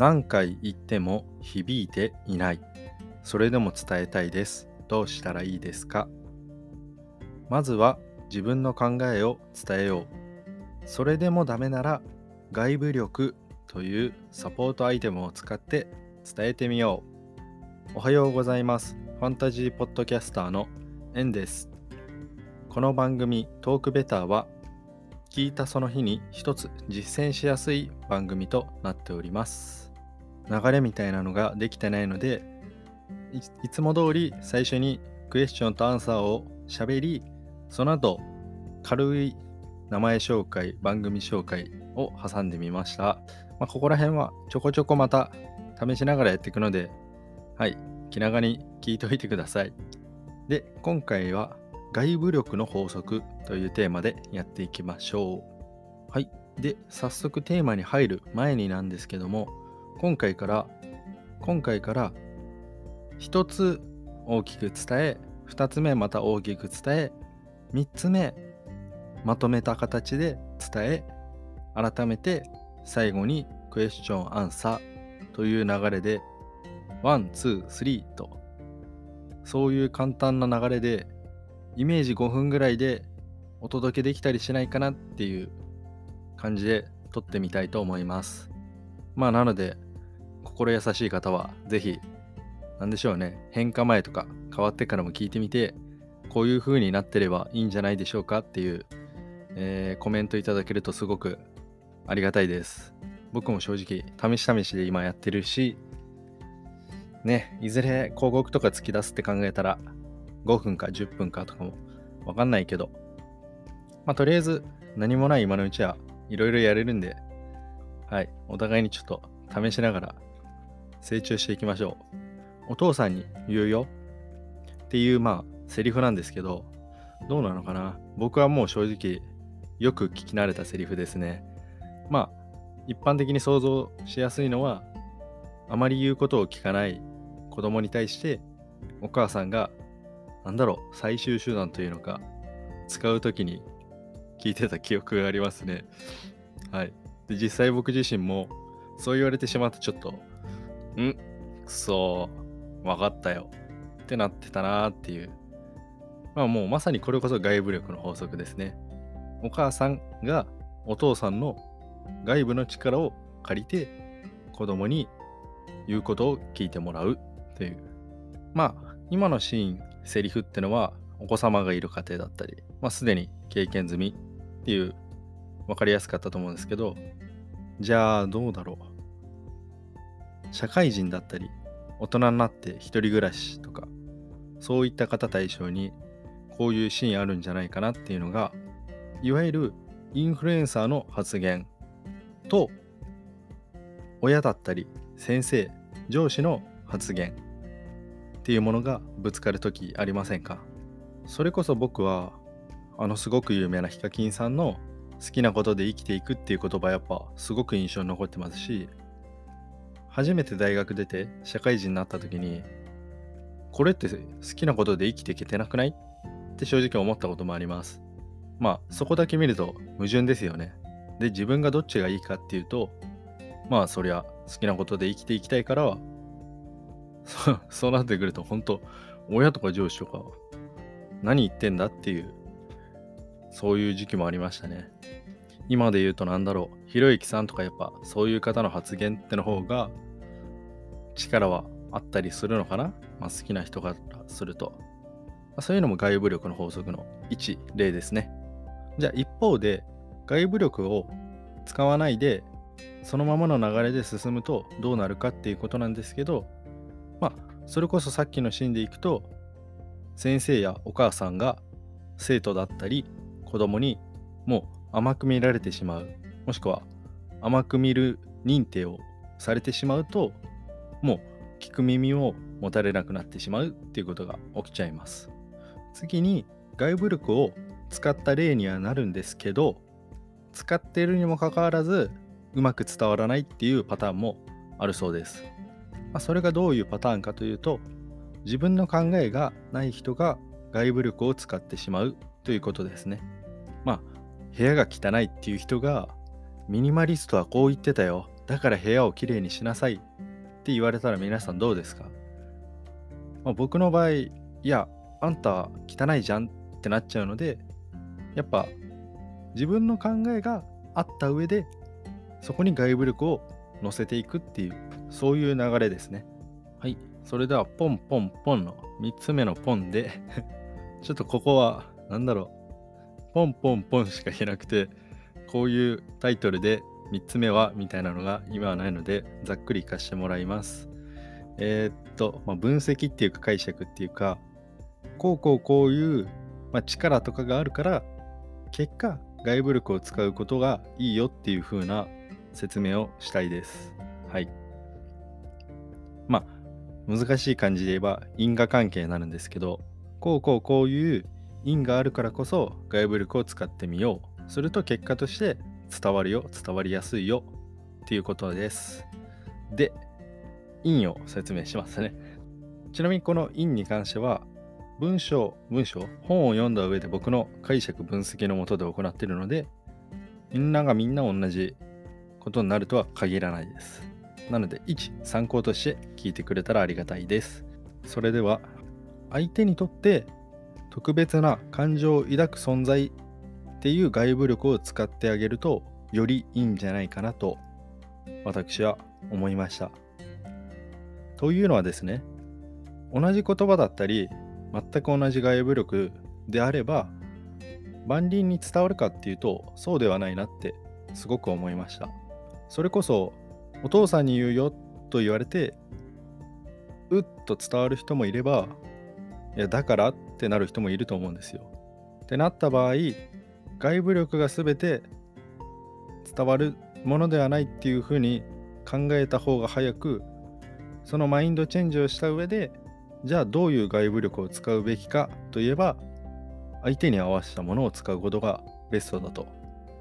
何回言っても響いていない。それでも伝えたいです。どうしたらいいですか？まずは自分の考えを伝えよう。それでもダメなら外部力というサポートアイテムを使って伝えてみよう。おはようございます。ファンタジーポッドキャスターのエンです。この番組トークベターは聞いたその日に一つ実践しやすい番組となっております。流れみたいなのができてないのでいつも通り最初にクエスチョンとアンサーを喋りその後軽い名前紹介番組紹介を挟んでみました、まあ、ここら辺はちょこちょこまた試しながらやっていくのではい気長に聞いておいてくださいで今回は外部力の法則というテーマでやっていきましょう。はい。で、早速テーマに入る前になんですけども、今回から、今回から1つ大きく伝え、2つ目また大きく伝え、3つ目まとめた形で伝え、改めて最後にクエスチョンアンサーという流れで、one、two、three と、そういう簡単な流れでイメージ5分ぐらいでお届けできたりしないかなっていう感じで録ってみたいと思います。まあなので、心優しい方はぜひ、なんでしょうね、変化前とか変わってからも聞いてみて、こういう風になってればいいんじゃないでしょうかっていう、えー、コメントいただけるとすごくありがたいです。僕も正直、試し試しで今やってるし、ね、いずれ広告とか突き出すって考えたら、5分か10分かとかもわかんないけど、まあ、とりあえず何もない今のうちはいろいろやれるんで、はい、お互いにちょっと試しながら成長していきましょう。お父さんに言うよっていうまあセリフなんですけど、どうなのかな僕はもう正直よく聞き慣れたセリフですね。まあ一般的に想像しやすいのはあまり言うことを聞かない子供に対してお母さんがなんだろう、最終手段というのか、使うときに聞いてた記憶がありますね。はい。で、実際僕自身も、そう言われてしまってちょっと、んくそー、わかったよ。ってなってたなーっていう。まあもうまさにこれこそ外部力の法則ですね。お母さんがお父さんの外部の力を借りて子供に言うことを聞いてもらうという。まあ今のシーンセリフってのはお子様がいる家庭だったり、まあ、すでに経験済みっていう分かりやすかったと思うんですけどじゃあどうだろう社会人だったり大人になって一人暮らしとかそういった方対象にこういうシーンあるんじゃないかなっていうのがいわゆるインフルエンサーの発言と親だったり先生上司の発言っていうものがぶつかる時ありませんか？それこそ僕はあのすごく有名なヒカキンさんの好きなことで生きていくっていう言葉やっぱすごく印象に残ってますし初めて大学出て社会人になった時にこれって好きなことで生きていけてなくない？って正直思ったこともあります。まあそこだけ見ると矛盾ですよね。で自分がどっちがいいかっていうとまあそりゃ好きなことで生きていきたいからは そうなってくると、本当親とか上司とか、何言ってんだっていう、そういう時期もありましたね。今で言うと何だろう、ひろゆきさんとかやっぱそういう方の発言っての方が力はあったりするのかな、まあ、好きな人からすると。まあ、そういうのも外部力の法則の一例ですね。じゃあ一方で外部力を使わないでそのままの流れで進むとどうなるかっていうことなんですけどまあ、それこそさっきのシーンでいくと、先生やお母さんが生徒だったり子供にもう甘く見られてしまう、もしくは甘く見る認定をされてしまうと、もう聞く耳を持たれなくなってしまうっていうことが起きちゃいます。次に外部力を使った例にはなるんですけど、使っているにもかかわらずうまく伝わらないっていうパターンもあるそうです。まあ、それがどういうパターンかというと自分の考えがない人が外部力を使ってしまうということですね。まあ部屋が汚いっていう人がミニマリストはこう言ってたよだから部屋をきれいにしなさいって言われたら皆さんどうですか、まあ、僕の場合、いや、あんた汚いじゃんってなっちゃうので、やっぱ自分の考えがあった上で、そこに外部力を乗せていくっていう、そういう流れですね。はい。それでは、ポンポンポンの3つ目のポンで ちょっとここは、なんだろう、ポンポンポンしか言えなくて、こういうタイトルで3つ目はみたいなのが今はないので、ざっくりいかしてもらいます。えー、っと、まあ、分析っていうか解釈っていうか、こうこうこういう、まあ、力とかがあるから、結果、外部力を使うことがいいよっていう風な説明をしたいです。はい。まあ、難しい感じで言えば因果関係になるんですけど、こうこうこういう因があるからこそ外部力を使ってみよう。すると結果として伝わるよ、伝わりやすいよっていうことです。で、因を説明しますね。ちなみにこの因に関しては、文章、文章、本を読んだ上で僕の解釈分析のもとで行っているので、みんながみんな同じことになるとは限らないです。なので、一参考として聞いてくれたらありがたいです。それでは、相手にとって特別な感情を抱く存在っていう外部力を使ってあげるとよりいいんじゃないかなと私は思いました。というのはですね、同じ言葉だったり、全く同じ外部力であれば、万人に伝わるかっていうと、そうではないなってすごく思いました。それこそ、お父さんに言うよと言われて、うっと伝わる人もいれば、いや、だからっってなる人もいると思うんですよ。ってなった場合、外部力が全て伝わるものではないっていうふうに考えた方が早くそのマインドチェンジをした上でじゃあどういう外部力を使うべきかといえば相手に合わせたものを使うことがベストだと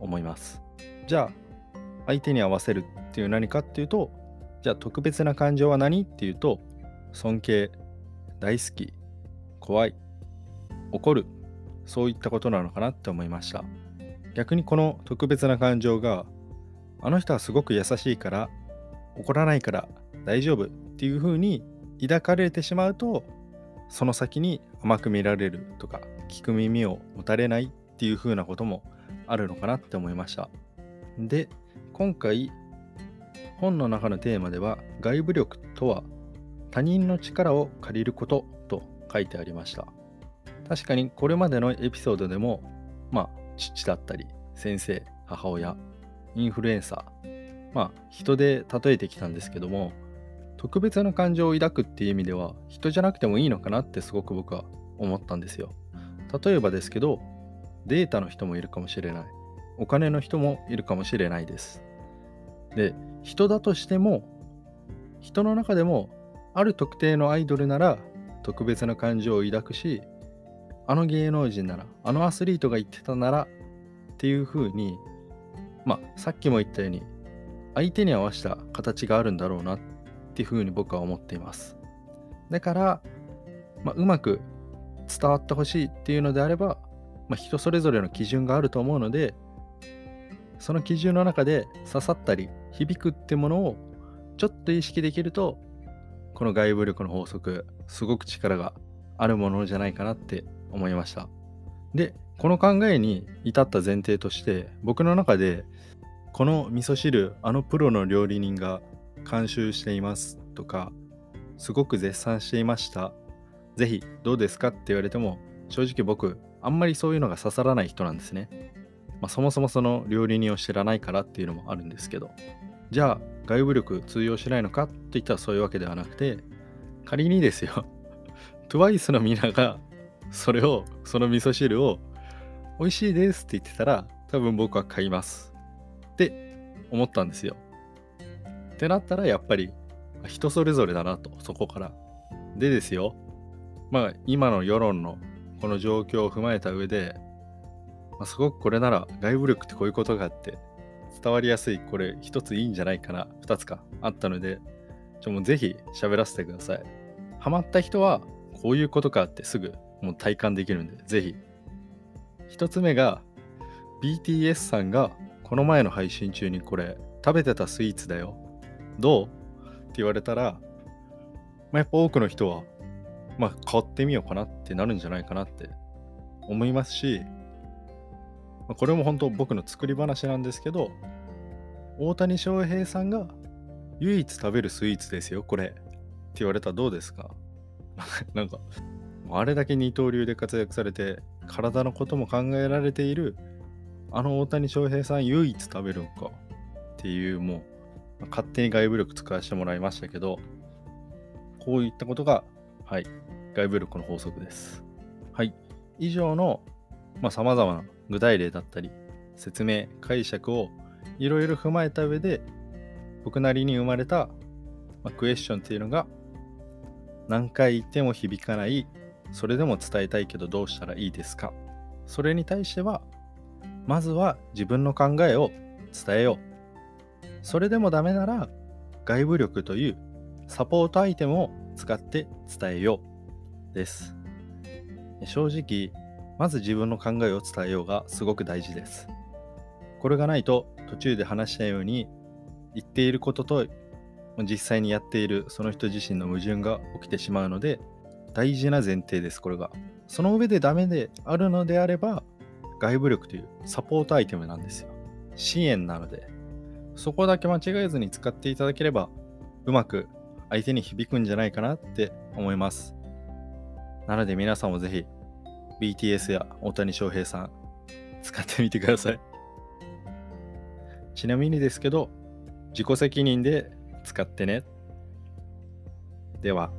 思いますじゃあ相手に合わせるっていう何かっていうとじゃあ特別な感情は何っていうと尊敬大好き怖い怒るそういったことなのかなって思いました。逆にこの特別な感情があの人はすごく優しいから怒らないから大丈夫っていう風に抱かれてしまうとその先に甘く見られるとか聞く耳を持たれないっていう風なこともあるのかなって思いました。で今回本の中のテーマでは外部力とは他人の力を借りることと書いてありました。確かにこれまでのエピソードでもまあ父だったり先生母親インフルエンサーまあ人で例えてきたんですけども特別な感情を抱くっていう意味では人じゃなくてもいいのかなってすごく僕は思ったんですよ。例えばですけどデータの人もいるかもしれない。お金の人もいるかもしれないです。で人だとしても人の中でもある特定のアイドルなら特別な感情を抱くしあの芸能人なら、あのアスリートが言ってたならっていう風に、まあ、さっきも言ったように、相手に合わせた形があるんだろうなっていう風に僕は思っています。だから、まあ、うまく伝わってほしいっていうのであれば、まあ、人それぞれの基準があると思うので、その基準の中で刺さったり響くってものをちょっと意識できると、この外部力の法則、すごく力があるものじゃないかなって思いました。で、この考えに至った前提として、僕の中で、この味噌汁、あのプロの料理人が監修していますとか、すごく絶賛していました。ぜひどうですかって言われても、正直僕、あんまりそういうのが刺さらない人なんですね。まあ、そもそもその料理人を知らないからっていうのもあるんですけど、じゃあ外部力通用しないのかって言ったらそういうわけではなくて、仮にですよ、TWICE のみんながそれを、その味噌汁を、美味しいですって言ってたら、多分僕は買います。って思ったんですよ。ってなったら、やっぱり人それぞれだなと、そこから。でですよ、まあ、今の世論のこの状況を踏まえた上で、まあ、すごくこれなら外部力ってこういうことがあって、伝わりやすい、これ一ついいんじゃないかな、二つかあったので、ちょもうぜひ喋らせてください。ハマった人は、こういうことかってすぐもう体感できるんで、ぜひ。一つ目が、BTS さんがこの前の配信中にこれ食べてたスイーツだよ。どう？って言われたら、まあ、やっぱ多くの人は、まあ、買ってみようかなってなるんじゃないかなって思いますし、まあ、これも本当僕の作り話なんですけど、大谷翔平さんが唯一食べるスイーツですよ、これ。って言われたらどうですか？なんか、あれだけ二刀流で活躍されて、体のことも考えられている、あの大谷翔平さん唯一食べるんかっていう、もう、勝手に外部力使わせてもらいましたけど、こういったことが、はい、外部力の法則です。はい、以上の、まあ、様々な具体例だったり、説明、解釈をいろいろ踏まえた上で、僕なりに生まれた、まあ、クエスチョンっていうのが何回言っても響かないそれでも伝えたいけどどうしたらいいですか？それに対してはまずは自分の考えを伝えよう。それでもダメなら外部力というサポートアイテムを使って伝えよう。です。正直まず自分の考えを伝えようがすごく大事です。これがないと途中で話したように言っていることと実際にやっているその人自身の矛盾が起きてしまうので大事な前提ですこれが。その上でダメであるのであれば外部力というサポートアイテムなんですよ。支援なので。そこだけ間違えずに使っていただければうまく相手に響くんじゃないかなって思います。なので皆さんもぜひ BTS や大谷翔平さん使ってみてください。ちなみにですけど自己責任で使ってね。では。